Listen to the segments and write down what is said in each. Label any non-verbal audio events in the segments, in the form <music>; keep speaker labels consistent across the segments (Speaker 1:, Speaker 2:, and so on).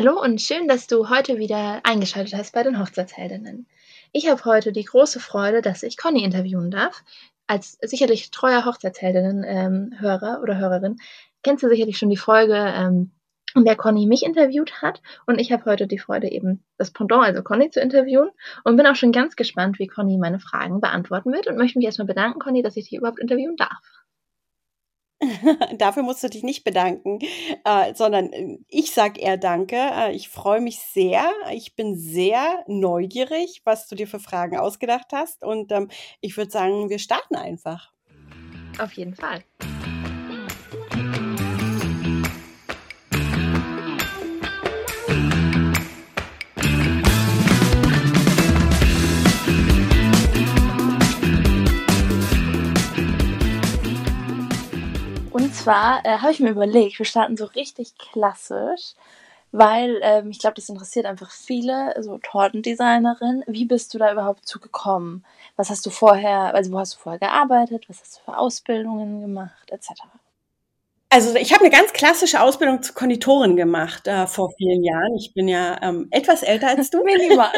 Speaker 1: Hallo und schön, dass du heute wieder eingeschaltet hast bei den Hochzeitsheldinnen. Ich habe heute die große Freude, dass ich Conny interviewen darf. Als sicherlich treuer Hochzeitsheldinnen-Hörer ähm, oder Hörerin kennst du sicherlich schon die Folge, ähm, in der Conny mich interviewt hat. Und ich habe heute die Freude, eben das Pendant, also Conny, zu interviewen. Und bin auch schon ganz gespannt, wie Conny meine Fragen beantworten wird. Und möchte mich erstmal bedanken, Conny, dass ich dich überhaupt interviewen darf. <laughs>
Speaker 2: Dafür musst du dich nicht bedanken, äh, sondern äh, ich sag eher Danke. Äh, ich freue mich sehr. Ich bin sehr neugierig, was du dir für Fragen ausgedacht hast. Und ähm, ich würde sagen, wir starten einfach.
Speaker 1: Auf jeden Fall. Zwar äh, habe ich mir überlegt, wir starten so richtig klassisch, weil ähm, ich glaube, das interessiert einfach viele, so Tortendesignerin. Wie bist du da überhaupt zugekommen? Was hast du vorher, also wo hast du vorher gearbeitet? Was hast du für Ausbildungen gemacht, etc.?
Speaker 2: Also ich habe eine ganz klassische Ausbildung zur Konditorin gemacht äh, vor vielen Jahren. Ich bin ja ähm, etwas älter als du. <laughs>
Speaker 1: Minimal.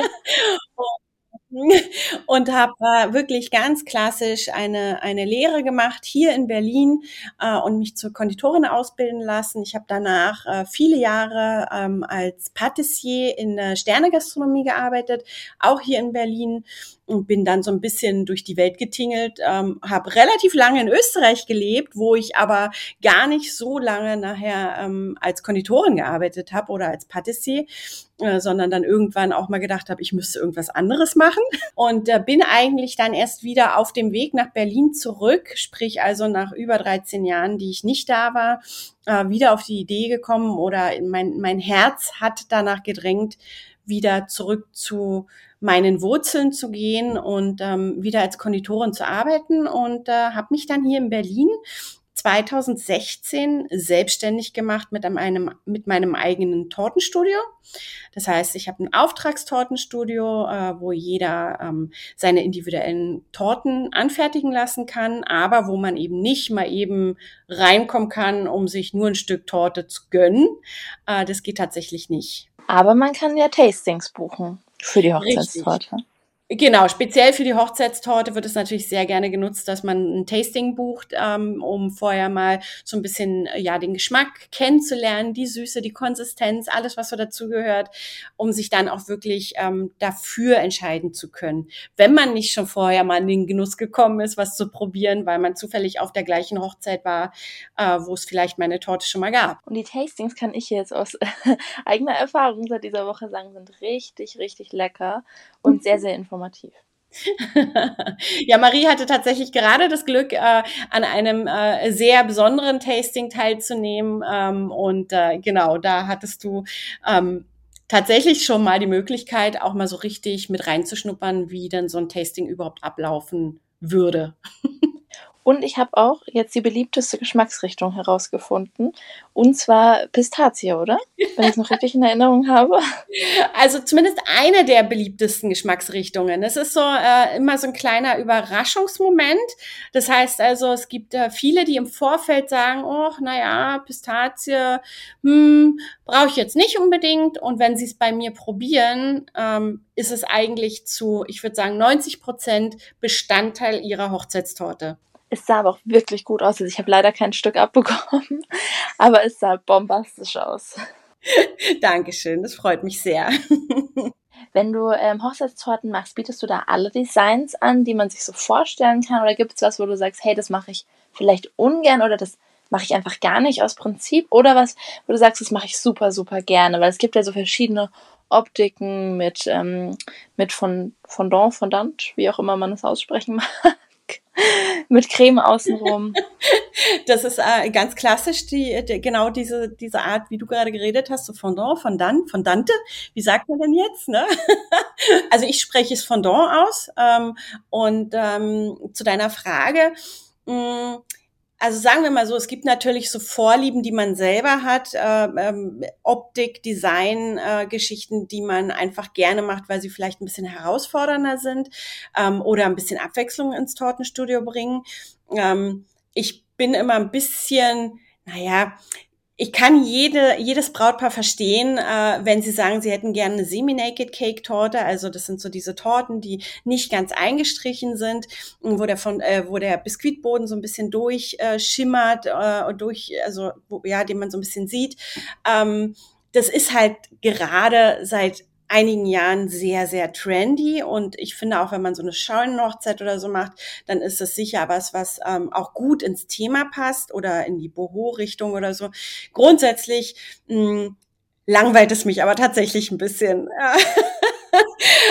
Speaker 1: <laughs>
Speaker 2: und habe äh, wirklich ganz klassisch eine, eine Lehre gemacht hier in Berlin äh, und mich zur Konditorin ausbilden lassen. Ich habe danach äh, viele Jahre ähm, als Patissier in der Sternegastronomie gearbeitet, auch hier in Berlin und bin dann so ein bisschen durch die Welt getingelt, ähm, habe relativ lange in Österreich gelebt, wo ich aber gar nicht so lange nachher ähm, als Konditorin gearbeitet habe oder als Patissier, äh, sondern dann irgendwann auch mal gedacht habe, ich müsste irgendwas anderes machen. Und äh, bin eigentlich dann erst wieder auf dem Weg nach Berlin zurück, sprich also nach über 13 Jahren, die ich nicht da war, äh, wieder auf die Idee gekommen oder mein, mein Herz hat danach gedrängt, wieder zurück zu meinen Wurzeln zu gehen und ähm, wieder als Konditorin zu arbeiten. Und äh, habe mich dann hier in Berlin 2016 selbstständig gemacht mit einem mit meinem eigenen Tortenstudio. Das heißt, ich habe ein Auftragstortenstudio, äh, wo jeder ähm, seine individuellen Torten anfertigen lassen kann, aber wo man eben nicht mal eben reinkommen kann, um sich nur ein Stück Torte zu gönnen. Äh, das geht tatsächlich nicht.
Speaker 1: Aber man kann ja Tastings buchen für die Hochzeitstorte. Richtig.
Speaker 2: Genau, speziell für die Hochzeitstorte wird es natürlich sehr gerne genutzt, dass man ein Tasting bucht, ähm, um vorher mal so ein bisschen ja den Geschmack kennenzulernen, die Süße, die Konsistenz, alles was so dazugehört, um sich dann auch wirklich ähm, dafür entscheiden zu können. Wenn man nicht schon vorher mal in den Genuss gekommen ist, was zu probieren, weil man zufällig auf der gleichen Hochzeit war, äh, wo es vielleicht meine Torte schon mal gab.
Speaker 1: Und die Tastings kann ich jetzt aus <laughs> eigener Erfahrung seit dieser Woche sagen, sind richtig, richtig lecker und sehr, sehr informativ. <laughs>
Speaker 2: ja, Marie hatte tatsächlich gerade das Glück, äh, an einem äh, sehr besonderen Tasting teilzunehmen. Ähm, und äh, genau, da hattest du ähm, tatsächlich schon mal die Möglichkeit, auch mal so richtig mit reinzuschnuppern, wie denn so ein Tasting überhaupt ablaufen würde. <laughs>
Speaker 1: Und ich habe auch jetzt die beliebteste Geschmacksrichtung herausgefunden. Und zwar Pistazie, oder? Wenn ich es noch <laughs> richtig in Erinnerung habe.
Speaker 2: Also zumindest eine der beliebtesten Geschmacksrichtungen. Es ist so äh, immer so ein kleiner Überraschungsmoment. Das heißt also, es gibt äh, viele, die im Vorfeld sagen, oh, naja, Pistazie, hm, brauche ich jetzt nicht unbedingt. Und wenn sie es bei mir probieren, ähm, ist es eigentlich zu, ich würde sagen, 90 Prozent Bestandteil ihrer Hochzeitstorte.
Speaker 1: Es sah aber auch wirklich gut aus. Also ich habe leider kein Stück abbekommen, <laughs> aber es sah bombastisch aus.
Speaker 2: Dankeschön, das freut mich sehr. <laughs>
Speaker 1: Wenn du ähm, Hochzeitstorten machst, bietest du da alle Designs an, die man sich so vorstellen kann? Oder gibt es was, wo du sagst, hey, das mache ich vielleicht ungern oder das mache ich einfach gar nicht aus Prinzip? Oder was, wo du sagst, das mache ich super, super gerne? Weil es gibt ja so verschiedene Optiken mit, ähm, mit Fondant, Fondant, wie auch immer man es aussprechen <laughs> mag mit Creme außenrum. <laughs>
Speaker 2: Das ist äh, ganz klassisch, die, die, genau diese, diese Art, wie du gerade geredet hast, so Fondant, Fondant, Fondante. Wie sagt man denn jetzt? Ne? <laughs> Also ich spreche es Fondant aus. Ähm, und ähm, zu deiner Frage, mh, mm, also sagen wir mal so, es gibt natürlich so Vorlieben, die man selber hat, äh, ähm, Optik, Design, äh, Geschichten, die man einfach gerne macht, weil sie vielleicht ein bisschen herausfordernder sind ähm, oder ein bisschen Abwechslung ins Tortenstudio bringen. Ähm, ich bin immer ein bisschen, naja, ich kann jede, jedes Brautpaar verstehen, äh, wenn sie sagen, sie hätten gerne eine Semi-Naked Cake Torte. Also das sind so diese Torten, die nicht ganz eingestrichen sind, wo der von, äh, wo der Biskuitboden so ein bisschen durchschimmert äh, durch, also wo, ja, den man so ein bisschen sieht. Ähm, das ist halt gerade seit einigen Jahren sehr, sehr trendy. Und ich finde auch, wenn man so eine Scheunenhochzeit oder so macht, dann ist es sicher was, was ähm, auch gut ins Thema passt oder in die Boho-Richtung oder so. Grundsätzlich mh, hm, langweilt es mich aber tatsächlich ein bisschen. <laughs>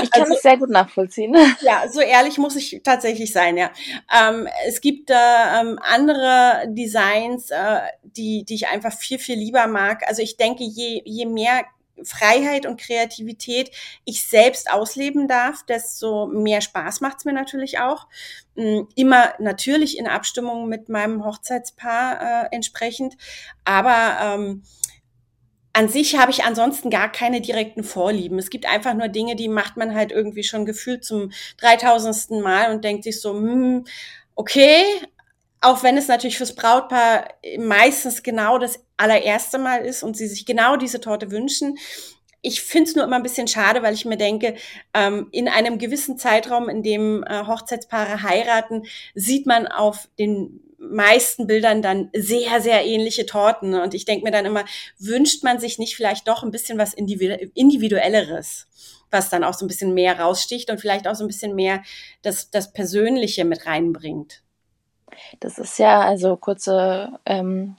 Speaker 1: Ich kann also, es sehr gut nachvollziehen. <laughs>
Speaker 2: Ja, so ehrlich muss ich tatsächlich sein, ja. Ähm, es gibt äh, ähm, andere Designs, äh, die, die ich einfach viel, viel lieber mag. Also ich denke, je, je mehr Freiheit und Kreativität ich selbst ausleben darf, desto mehr Spaß macht es mir natürlich auch. Mm, immer natürlich in Abstimmung mit meinem Hochzeitspaar äh, entsprechend. Aber ähm, an sich habe ich ansonsten gar keine direkten Vorlieben. Es gibt einfach nur Dinge, die macht man halt irgendwie schon gefühlt zum 3000. Mal und denkt sich so, hm, okay, auch wenn es natürlich fürs Brautpaar meistens genau das allererste Mal ist und sie sich genau diese Torte wünschen. Ich finde es nur immer ein bisschen schade, weil ich mir denke, ähm, in einem gewissen Zeitraum, in dem äh, Hochzeitspaare heiraten, sieht man auf den meisten Bildern dann sehr, sehr ähnliche Torten. Und ich denke mir dann immer, wünscht man sich nicht vielleicht doch ein bisschen was Individuelleres, was dann auch so ein bisschen mehr raussticht und vielleicht auch so ein bisschen mehr das, das Persönliche mit reinbringt.
Speaker 1: Das ist ja also kurze, ähm,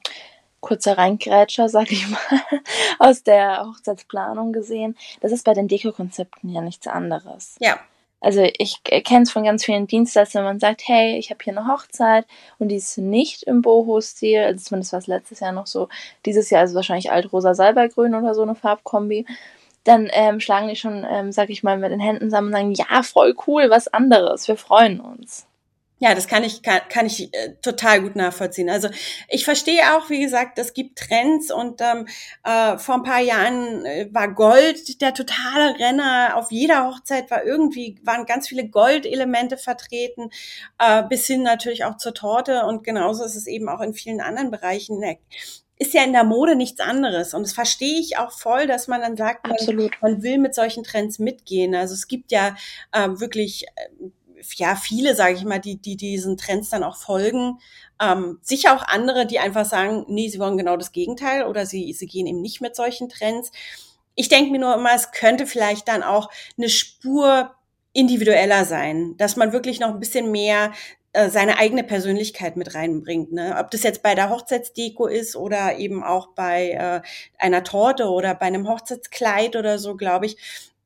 Speaker 1: kurzer Reingrätscher, sag ich mal, <laughs> aus der Hochzeitsplanung gesehen. Das ist bei den Dekokonzepten ja nichts anderes.
Speaker 2: Ja.
Speaker 1: Also ich kenne es von ganz vielen Dienstleistern, wenn man sagt, hey, ich habe hier eine Hochzeit und die ist nicht im Boho-Stil, also zumindest war es letztes Jahr noch so, dieses Jahr ist es wahrscheinlich altrosa salbergrün oder so eine Farbkombi, dann ähm, schlagen die schon, ähm, sag ich mal, mit den Händen zusammen und sagen, ja, voll cool, was anderes, wir freuen uns.
Speaker 2: Ja, das kann ich, kann, kann ich äh, total gut nachvollziehen. Also ich verstehe auch, wie gesagt, es gibt Trends und ähm, äh, vor ein paar Jahren äh, war Gold der totale Renner. Auf jeder Hochzeit war irgendwie, waren ganz viele Goldelemente vertreten, äh, bis hin natürlich auch zur Torte. Und genauso ist es eben auch in vielen anderen Bereichen ist ja in der Mode nichts anderes. Und das verstehe ich auch voll, dass man dann sagt, man, man will mit solchen Trends mitgehen. Also es gibt ja äh, wirklich ja, viele, sage ich mal, die, die diesen Trends dann auch folgen. Ähm, sicher auch andere, die einfach sagen, nee, sie wollen genau das Gegenteil oder sie, sie gehen eben nicht mit solchen Trends. Ich denke mir nur immer, es könnte vielleicht dann auch eine Spur individueller sein, dass man wirklich noch ein bisschen mehr äh, seine eigene Persönlichkeit mit reinbringt. Ne? Ob das jetzt bei der Hochzeitsdeko ist oder eben auch bei äh, einer Torte oder bei einem Hochzeitskleid oder so, glaube ich,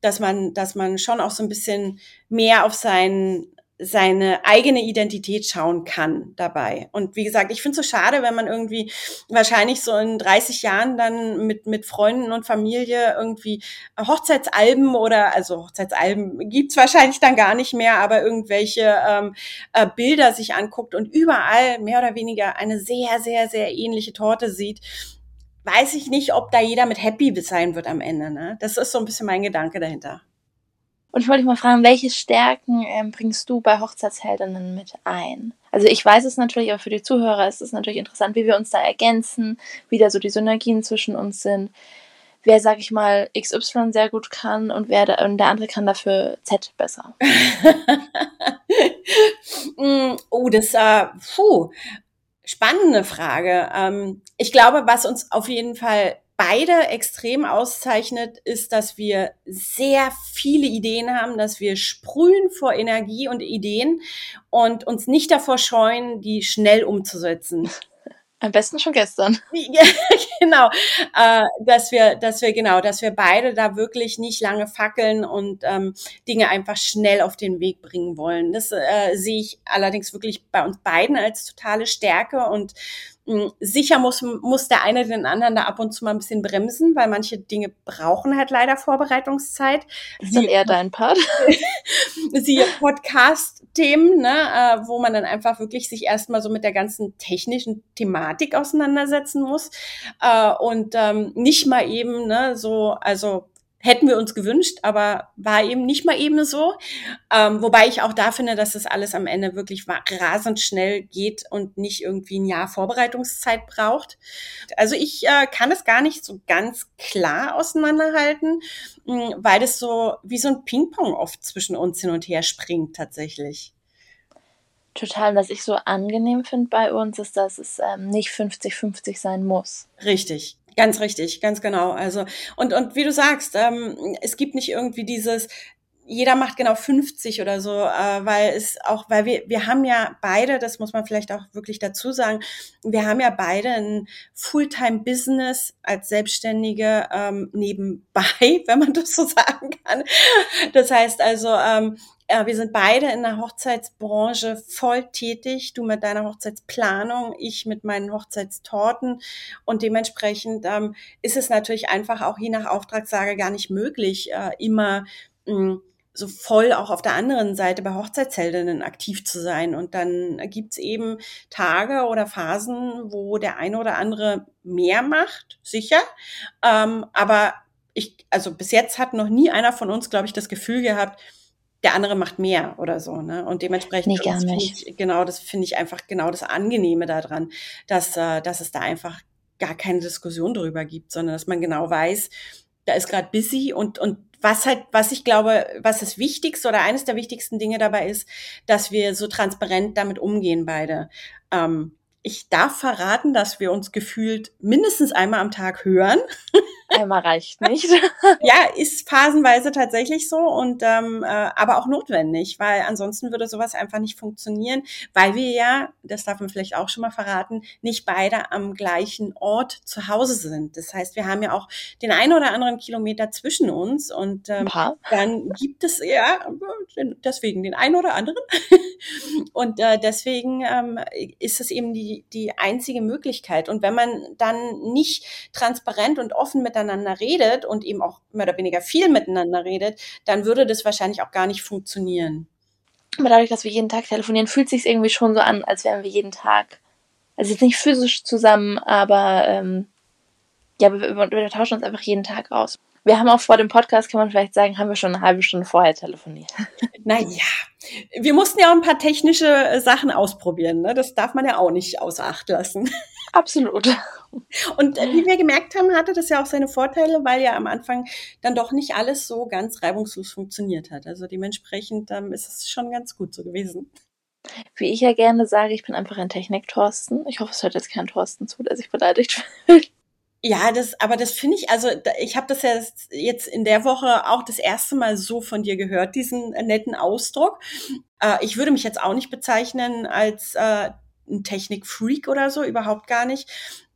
Speaker 2: dass man, dass man schon auch so ein bisschen mehr auf sein, seine eigene Identität schauen kann dabei. Und wie gesagt, ich finde es so schade, wenn man irgendwie wahrscheinlich so in 30 Jahren dann mit, mit Freunden und Familie irgendwie Hochzeitsalben oder, also Hochzeitsalben gibt's wahrscheinlich dann gar nicht mehr, aber irgendwelche ähm, äh, Bilder sich anguckt und überall mehr oder weniger eine sehr, sehr, sehr ähnliche Torte sieht weiß ich nicht, ob da jeder mit happy sein wird am Ende. Ne? Das ist so ein bisschen mein Gedanke dahinter.
Speaker 1: Und ich wollte dich mal fragen, welche Stärken ähm, bringst du bei Hochzeitsheldinnen mit ein? Also ich weiß es natürlich, aber für die Zuhörer ist es natürlich interessant, wie wir uns da ergänzen, wie da so die Synergien zwischen uns sind. Wer, sag ich mal, XY sehr gut kann und wer da, und der andere kann dafür Z besser. <laughs>
Speaker 2: Mm, oh, das, äh, puh, spannende Frage. Ähm, ich glaube, was uns auf jeden Fall beide extrem auszeichnet, ist, dass wir sehr viele Ideen haben, dass wir sprühen vor Energie und Ideen und uns nicht davor scheuen, die schnell umzusetzen.
Speaker 1: Am besten schon gestern. <laughs>
Speaker 2: Ja, <laughs> genau, äh, dass wir, dass wir genau, dass wir beide da wirklich nicht lange fackeln und ähm, Dinge einfach schnell auf den Weg bringen wollen. Das äh, sehe ich allerdings wirklich bei uns beiden als totale Stärke und sicher muss, muss der eine den anderen da ab und zu mal ein bisschen bremsen, weil manche Dinge brauchen halt leider Vorbereitungszeit.
Speaker 1: Das ist dann eher dein Part. <laughs>
Speaker 2: Siehe Podcast-Themen, ne, äh, wo man dann einfach wirklich sich erstmal so mit der ganzen technischen Thematik auseinandersetzen muss äh, und ähm, nicht mal eben ne, so, also hätten wir uns gewünscht, aber war eben nicht mal eben so. Ähm, wobei ich auch da finde, dass das alles am Ende wirklich rasend schnell geht und nicht irgendwie ein Jahr Vorbereitungszeit braucht. Also ich äh, kann es gar nicht so ganz klar auseinanderhalten, mh, hm, weil es so wie so ein Ping-Pong oft zwischen uns hin und her springt tatsächlich.
Speaker 1: Total, was ich so angenehm finde bei uns, ist, dass es ähm, nicht 50-50 sein muss.
Speaker 2: Richtig. Ganz richtig, ganz genau. Also und und wie du sagst, ähm, es gibt nicht irgendwie dieses jeder macht genau 50 oder so, äh, weil es auch, weil wir, wir haben ja beide, das muss man vielleicht auch wirklich dazu sagen, wir haben ja beide ein Fulltime-Business als Selbstständige ähm, nebenbei, <laughs> wenn man das so sagen kann. Das heißt also, ähm, äh, wir sind beide in der Hochzeitsbranche voll tätig. Du mit deiner Hochzeitsplanung, ich mit meinen Hochzeitstorten. Und dementsprechend ähm, ist es natürlich einfach auch je nach Auftragssage gar nicht möglich, äh, immer mh, hm, so voll auch auf der anderen Seite bei Hochzeitsheldinnen aktiv zu sein. Und dann gibt's eben Tage oder Phasen, wo der eine oder andere mehr macht, sicher. Ähm, aber ich, also bis jetzt hat noch nie einer von uns, glaube ich, das Gefühl gehabt, der andere macht mehr oder so, ne? Und dementsprechend
Speaker 1: nee, gar nicht.
Speaker 2: Ich, genau, das finde ich einfach genau das Angenehme daran, dass, äh, dass es da einfach gar keine Diskussion darüber gibt, sondern dass man genau weiß, da ist gerade busy und und was halt, was ich glaube, was das Wichtigste oder eines der wichtigsten Dinge dabei ist, dass wir so transparent damit umgehen beide. Ähm, ich darf verraten, dass wir uns gefühlt mindestens einmal am Tag hören. <laughs>
Speaker 1: Einmal reicht nicht.
Speaker 2: ja, ist phasenweise tatsächlich so und ähm, äh, aber auch notwendig, weil ansonsten würde sowas einfach nicht funktionieren, weil wir ja, das darf man vielleicht auch schon mal verraten, nicht beide am gleichen Ort zu Hause sind. Das heißt, wir haben ja auch den einen oder anderen Kilometer zwischen uns und ähm, dann gibt es ja deswegen den einen oder anderen <laughs> und äh, deswegen ähm, ist es eben die die, einzige Möglichkeit. Und wenn man dann nicht transparent und offen miteinander redet und eben auch mehr oder weniger viel miteinander redet, dann würde das wahrscheinlich auch gar nicht funktionieren.
Speaker 1: Aber dadurch, dass wir jeden Tag telefonieren, fühlt sich irgendwie schon so an, als wären wir jeden Tag, also jetzt nicht physisch zusammen, aber ähm, ja, wir, wir, wir tauschen uns einfach jeden Tag aus. Wir haben auch vor dem Podcast, kann man vielleicht sagen, haben wir schon eine halbe Stunde vorher telefoniert. <laughs>
Speaker 2: Naja, wir mussten ja auch ein paar technische äh, Sachen ausprobieren. Ne? Das darf man ja auch nicht außer Acht lassen.
Speaker 1: Absolut.
Speaker 2: Und äh, wie wir gemerkt haben, hatte das ja auch seine Vorteile, weil ja am Anfang dann doch nicht alles so ganz reibungslos funktioniert hat. Also dementsprechend ähm, ist es schon ganz gut so gewesen.
Speaker 1: Wie ich ja gerne sage, ich bin einfach ein Technik-Thorsten. Ich hoffe, es hört jetzt kein Thorsten zu, der sich beleidigt fühlt.
Speaker 2: Ja, das, aber das finde ich, also ich habe das ja jetzt in der Woche auch das erste Mal so von dir gehört, diesen netten Ausdruck. Äh, ich würde mich jetzt auch nicht bezeichnen als äh, ein Technikfreak oder so, überhaupt gar nicht.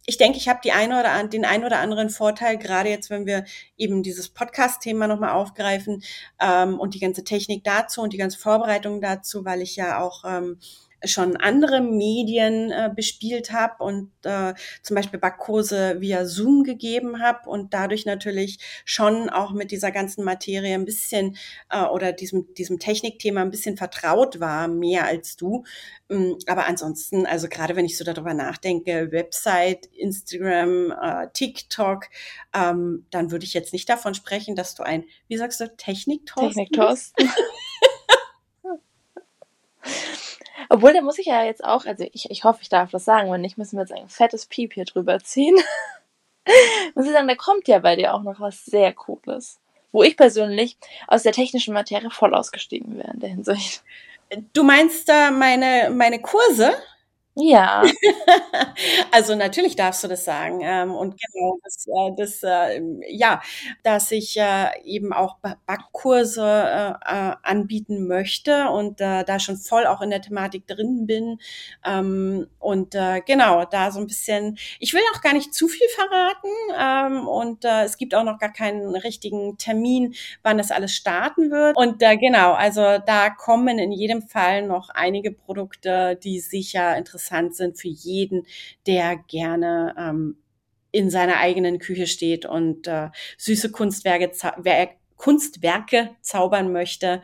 Speaker 2: Ich denke, ich habe die eine oder den ein oder anderen Vorteil, gerade jetzt, wenn wir eben dieses Podcast-Thema nochmal aufgreifen ähm, und die ganze Technik dazu und die ganze Vorbereitung dazu, weil ich ja auch ähm, schon andere Medien äh, bespielt habe und äh, zum Beispiel Backkurse via Zoom gegeben habe und dadurch natürlich schon auch mit dieser ganzen Materie ein bisschen äh, oder diesem, diesem Technikthema ein bisschen vertraut war, mehr als du. Ähm, aber ansonsten, also gerade wenn ich so darüber nachdenke, Website, Instagram, äh, TikTok, ähm, dann würde ich jetzt nicht davon sprechen, dass du ein, wie sagst du, Technik-Torsten?
Speaker 1: Technik-Torsten. <laughs> Obwohl, da muss ich ja jetzt auch, also ich, ich hoffe, ich darf das sagen, wenn nicht, müssen wir jetzt ein fettes Piep hier drüber ziehen. <laughs> muss ich sagen, da kommt ja bei dir auch noch was sehr Cooles. Wo ich persönlich aus der technischen Materie voll ausgestiegen wäre in der Hinsicht.
Speaker 2: Du meinst da meine, meine Kurse?
Speaker 1: Ja. <laughs>
Speaker 2: also natürlich darfst du das sagen. Ähm, und genau, das, äh, das äh, ja, dass ich äh, eben auch Backkurse äh, anbieten möchte und da schon voll auch in der Thematik drin bin. Ähm, und genau, da so ein bisschen, ich will auch gar nicht zu viel verraten. Ähm, und es gibt auch noch gar keinen richtigen Termin, wann das alles starten wird. Und genau, also da kommen in jedem Fall noch einige Produkte, die sicher interessant interessant sind für jeden, der gerne ähm, in seiner eigenen Küche steht und äh, süße Kunstwerke, Kunstwerke zaubern möchte.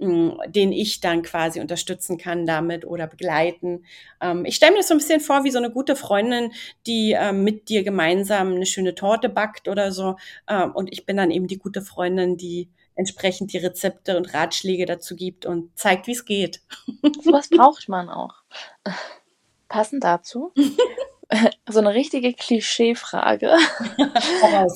Speaker 2: den ich dann quasi unterstützen kann damit oder begleiten. Ähm, ich stelle mir das so ein bisschen vor wie so eine gute Freundin, die ähm, mit dir gemeinsam eine schöne Torte backt oder so. Ähm, und ich bin dann eben die gute Freundin, die entsprechend die Rezepte und Ratschläge dazu gibt und zeigt, wie es geht.
Speaker 1: Was braucht man auch. Passend dazu <laughs> <laughs> so eine richtige Klischeefrage.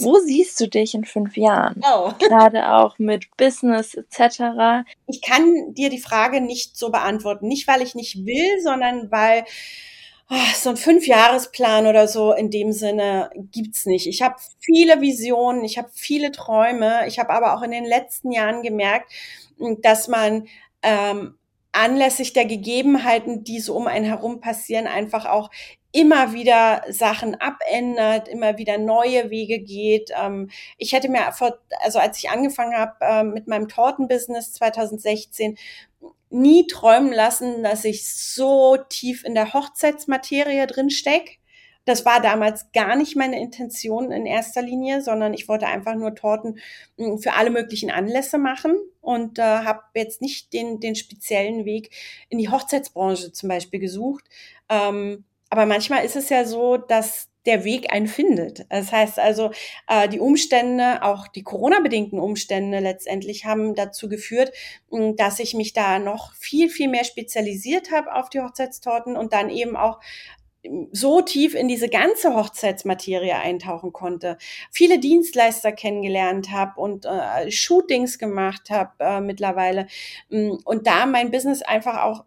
Speaker 1: Wo siehst du dich in fünf Jahren? Oh. Gerade auch mit Business etc.
Speaker 2: Ich kann dir die Frage nicht so beantworten. Nicht, weil ich nicht will, sondern weil oh, so ein Fünfjahresplan oder so in dem Sinne gibt's nicht. Ich habe viele Visionen, ich habe viele Träume. Ich habe aber auch in den letzten Jahren gemerkt, dass man ähm, anlässlich der Gegebenheiten, die so um einen herum passieren, einfach auch immer wieder Sachen abändert, immer wieder neue Wege geht. Ähm, ich hätte mir vor, also als ich angefangen habe äh, mit meinem Tortenbusiness 2016, nie träumen lassen, dass ich so tief in der Hochzeitsmaterie drin steck. Das war damals gar nicht meine Intention in erster Linie, sondern ich wollte einfach nur Torten hm, für alle möglichen Anlässe machen und äh, habe jetzt nicht den, den speziellen Weg in die Hochzeitsbranche zum Beispiel gesucht. Ähm, aber manchmal ist es ja so, dass der Weg einen findet. Das heißt also, äh, die Umstände, auch die Corona-bedingten Umstände letztendlich haben dazu geführt, hm, dass ich mich da noch viel, viel mehr spezialisiert habe auf die Hochzeitstorten und dann eben auch so tief in diese ganze Hochzeitsmaterie eintauchen konnte, viele Dienstleister kennengelernt habe und äh, Shootings gemacht habe äh, mittlerweile hm, und da mein Business einfach auch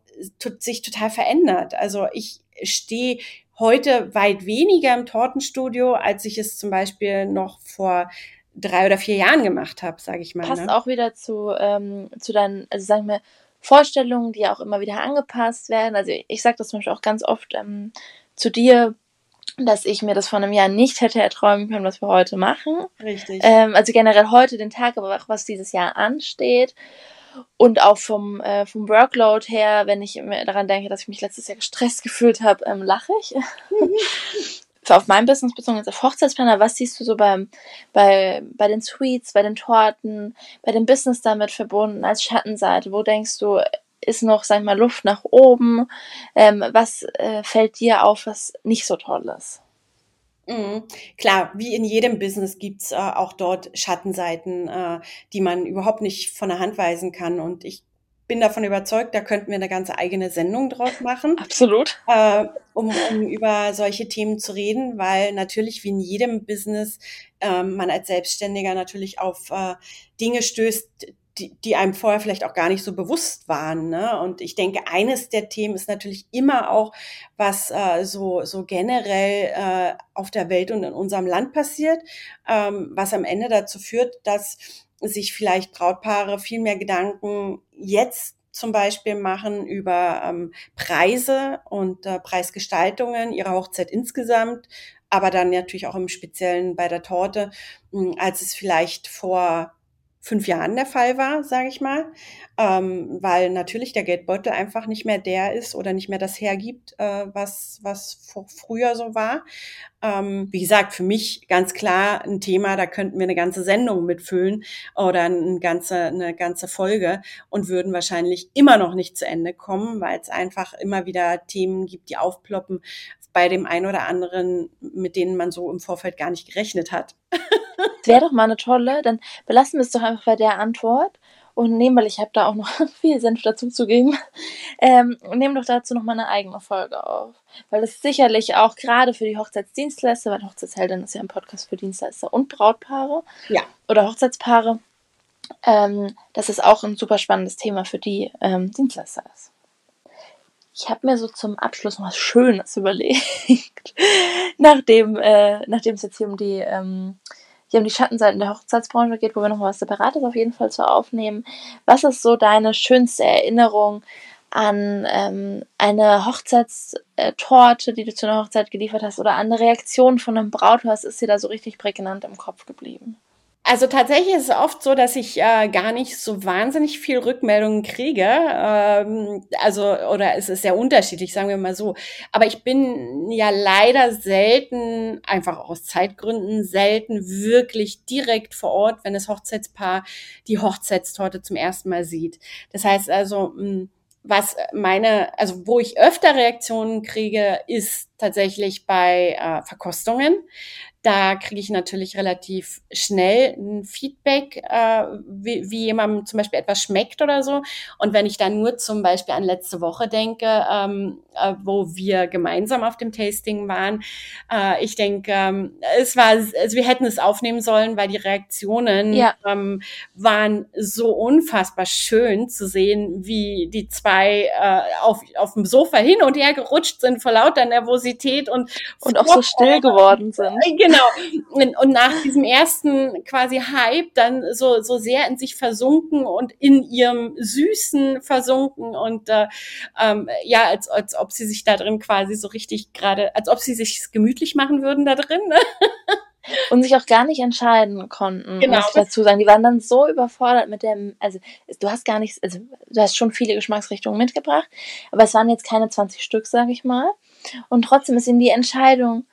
Speaker 2: sich total verändert. Also ich stehe heute weit weniger im Tortenstudio, als ich es zum Beispiel noch vor drei oder vier Jahren gemacht habe, sage ich mal.
Speaker 1: Passt ne? auch wieder zu, ähm, zu deinen, also sagen wir, Vorstellungen, die auch immer wieder angepasst werden. Also ich sage das zum Beispiel auch ganz oft ähm, zu dir, dass ich mir das vor einem Jahr nicht hätte erträumen können, was wir heute machen.
Speaker 2: Richtig.
Speaker 1: Ähm, also generell heute den Tag, aber auch was dieses Jahr ansteht. Und auch vom, äh, vom Workload her, wenn ich daran denke, dass ich mich letztes Jahr gestresst gefühlt habe, ähm, lache ich. <laughs> auf mein Business bezogen auf Hochzeitsplaner, was siehst du so beim, bei, bei den Sweets, bei den Torten, bei dem Business damit verbunden als Schattenseite? Wo denkst du, ist noch, sag ich mal, Luft nach oben? Ähm, was äh, fällt dir auf, was nicht so toll ist?
Speaker 2: Mhm. Klar, wie in jedem Business gibt's äh, auch dort Schattenseiten, äh, die man überhaupt nicht von der Hand weisen kann. Und ich bin davon überzeugt, da könnten wir eine ganze eigene Sendung draus machen.
Speaker 1: Absolut.
Speaker 2: Äh, um, um über solche Themen zu reden, weil natürlich wie in jedem Business äh, man als Selbstständiger natürlich auf äh, Dinge stößt, die, die einem vorher vielleicht auch gar nicht so bewusst waren. Ne? Und ich denke, eines der Themen ist natürlich immer auch, was äh, so, so generell äh, auf der Welt und in unserem Land passiert, ähm, was am Ende dazu führt, dass sich vielleicht Brautpaare viel mehr Gedanken jetzt zum Beispiel machen über ähm, Preise und äh, Preisgestaltungen ihrer Hochzeit insgesamt, aber dann natürlich auch im Speziellen bei der Torte, hm, als es vielleicht vor fünf Jahren der Fall war, sage ich mal, ähm, weil natürlich der Geldbeutel einfach nicht mehr der ist oder nicht mehr das hergibt, äh, was was früher so war. Ähm, wie gesagt, für mich ganz klar ein Thema, da könnten wir eine ganze Sendung mitfüllen oder eine ganze eine ganze Folge und würden wahrscheinlich immer noch nicht zu Ende kommen, weil es einfach immer wieder Themen gibt, die aufploppen bei dem einen oder anderen, mit denen man so im Vorfeld gar nicht gerechnet hat. <laughs>
Speaker 1: Wäre doch mal eine tolle, dann belassen wir es doch einfach bei der Antwort und nehmen, weil ich habe da auch noch <laughs> viel Senf dazu zu geben, ähm, und nehmen doch dazu noch mal eine eigene Folge auf. Weil das sicherlich auch gerade für die Hochzeitsdienstleister, weil Hochzeitsheldin ist ja ein Podcast für Dienstleister und Brautpaare
Speaker 2: ja.
Speaker 1: oder Hochzeitspaare, ähm, dass es auch ein super spannendes Thema für die ähm, Dienstleister ist. Ich habe mir so zum Abschluss noch was Schönes <laughs> überlegt, nachdem äh, nachdem es jetzt hier um die ähm, hier um die Schattenseiten der Hochzeitsbranche geht, wo wir noch was Separates auf jeden Fall zu aufnehmen. Was ist so deine schönste Erinnerung an ähm, eine Hochzeitstorte, die du zu einer Hochzeit geliefert hast, oder an eine Reaktion von einem Brauthaus? Ist dir da so richtig prägnant im Kopf geblieben?
Speaker 2: Also tatsächlich ist es oft so, dass ich äh, gar nicht so wahnsinnig viel Rückmeldungen kriege. Ähm, also, oder es ist sehr unterschiedlich, sagen wir mal so. Aber ich bin ja leider selten, einfach aus Zeitgründen, selten wirklich direkt vor Ort, wenn das Hochzeitspaar die Hochzeitstorte zum ersten Mal sieht. Das heißt also, hm, was meine, also wo ich öfter Reaktionen kriege, ist tatsächlich bei äh, Verkostungen. Da kriege ich natürlich relativ schnell ein Feedback, äh, wie, wie jemandem zum Beispiel etwas schmeckt oder so. Und wenn ich dann nur zum Beispiel an letzte Woche denke, ähm, äh, wo wir gemeinsam auf dem Tasting waren, äh, ich denke, ähm, es war, also wir hätten es aufnehmen sollen, weil die Reaktionen ja. ähm, waren so unfassbar schön zu sehen, wie die zwei äh, auf, auf dem Sofa hin und her gerutscht sind vor lauter Nervosität und
Speaker 1: und auch so still geworden sind. <laughs>
Speaker 2: Genau Genau. Und nach diesem ersten quasi Hype dann so, so sehr in sich versunken und in ihrem Süßen versunken und äh, ähm, ja, als, als ob sie sich da drin quasi so richtig gerade, als ob sie sich gemütlich machen würden da drin. Ne? <laughs>
Speaker 1: und sich auch gar nicht entscheiden konnten, genau. muss ich dazu sagen. Die waren dann so überfordert mit dem, also du hast gar nichts, also du hast schon viele Geschmacksrichtungen mitgebracht, aber es waren jetzt keine 20 Stück, sage ich mal. Und trotzdem ist ihnen die Entscheidung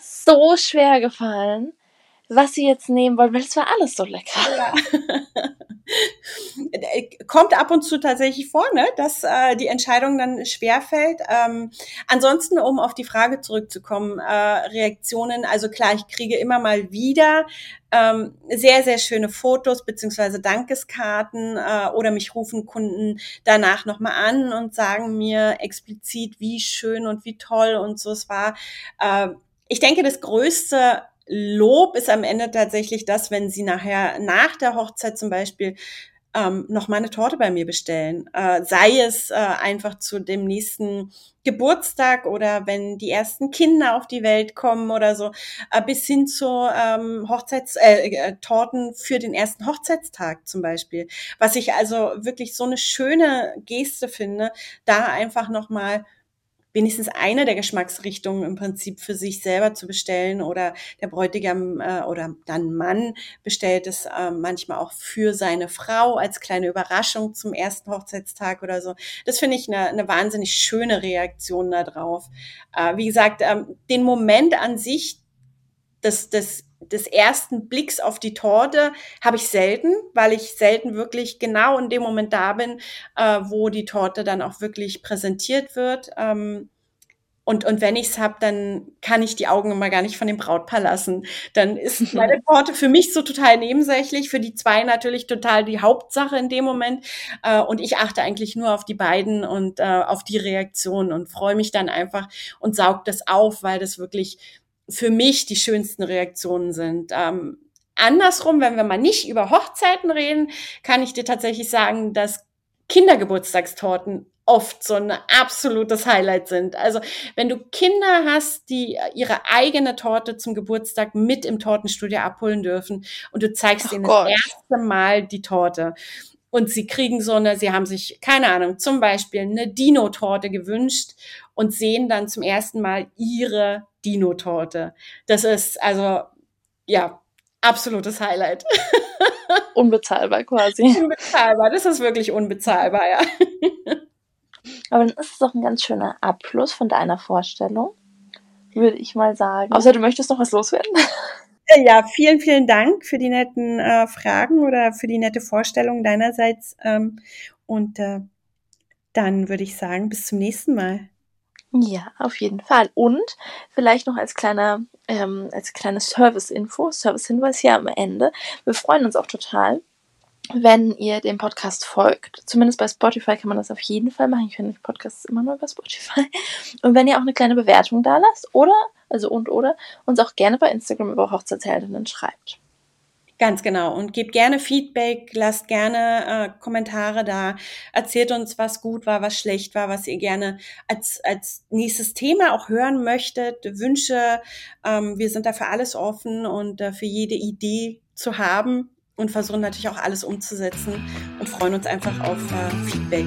Speaker 1: so schwer gefallen, was sie jetzt nehmen wollen, weil es war alles so lecker. Ja. <laughs>
Speaker 2: Kommt ab und zu tatsächlich vor, ne, dass äh, die Entscheidung dann schwer fällt. Ähm, ansonsten, um auf die Frage zurückzukommen, äh, Reaktionen, also klar, ich kriege immer mal wieder ähm, sehr, sehr schöne Fotos beziehungsweise Dankeskarten äh, oder mich rufen Kunden danach nochmal an und sagen mir explizit, wie schön und wie toll und so es war. Äh, ich denke, das größte Lob ist am Ende tatsächlich das, wenn Sie nachher nach der Hochzeit zum Beispiel ähm, noch mal eine Torte bei mir bestellen. Äh, sei es äh, einfach zu dem nächsten Geburtstag oder wenn die ersten Kinder auf die Welt kommen oder so, äh, bis hin zu ähm, Hochzeits äh, äh, Torten für den ersten Hochzeitstag zum Beispiel. Was ich also wirklich so eine schöne Geste finde, da einfach noch mal wenigstens eine der Geschmacksrichtungen im Prinzip für sich selber zu bestellen oder der Bräutigam äh, oder dann Mann bestellt es äh, manchmal auch für seine Frau als kleine Überraschung zum ersten Hochzeitstag oder so. Das finde ich eine, eine wahnsinnig schöne Reaktion darauf. Äh, wie gesagt, ähm, den Moment an sich, das, das des ersten Blicks auf die Torte habe ich selten, weil ich selten wirklich genau in dem Moment da bin, äh, wo die Torte dann auch wirklich präsentiert wird. Ähm, und, und wenn ich es habe, dann kann ich die Augen immer gar nicht von dem Brautpaar lassen. Dann ist <laughs> meine Torte für mich so total nebensächlich, für die zwei natürlich total die Hauptsache in dem Moment. Äh, und ich achte eigentlich nur auf die beiden und äh, auf die Reaktion und freue mich dann einfach und saug das auf, weil das wirklich für mich die schönsten Reaktionen sind. Ähm, andersrum, wenn wir mal nicht über Hochzeiten reden, kann ich dir tatsächlich sagen, dass Kindergeburtstagstorten oft so ein absolutes Highlight sind. Also wenn du Kinder hast, die ihre eigene Torte zum Geburtstag mit im Tortenstudio abholen dürfen und du zeigst Ach ihnen Gott. das erste Mal die Torte und sie kriegen so eine, sie haben sich, keine Ahnung, zum Beispiel eine Dino-Torte gewünscht und sehen dann zum ersten Mal ihre Dino-Torte. Das ist also, ja, absolutes Highlight. <laughs>
Speaker 1: Unbezahlbar quasi.
Speaker 2: Unbezahlbar, das ist wirklich unbezahlbar, ja. <laughs>
Speaker 1: Aber dann ist es doch ein ganz schöner Abschluss von deiner Vorstellung, würde ich mal sagen. Außer du möchtest noch was loswerden? <laughs>
Speaker 2: Ja, vielen, vielen Dank für die netten äh, Fragen oder für die nette Vorstellung deinerseits. Ähm, und äh, dann würde ich sagen, bis zum nächsten Mal.
Speaker 1: Ja, auf jeden Fall. Und vielleicht noch als kleiner, ähm, als kleine Service-Info, Service-Hinweis hier am Ende. Wir freuen uns auch total, wenn ihr dem Podcast folgt. Zumindest bei Spotify kann man das auf jeden Fall machen. Ich finde Podcasts immer nur über Spotify. Und wenn ihr auch eine kleine Bewertung da lasst oder, also und oder, uns auch gerne bei Instagram über Hochzeitsheldinnen schreibt.
Speaker 2: Ganz genau. Und gebt gerne Feedback, lasst gerne äh, Kommentare da, erzählt uns, was gut war, was schlecht war, was ihr gerne als, als nächstes Thema auch hören möchtet, Wünsche. Ähm, wir sind da für alles offen und äh, für jede Idee zu haben und versuchen natürlich auch alles umzusetzen und freuen uns einfach auf äh, Feedback.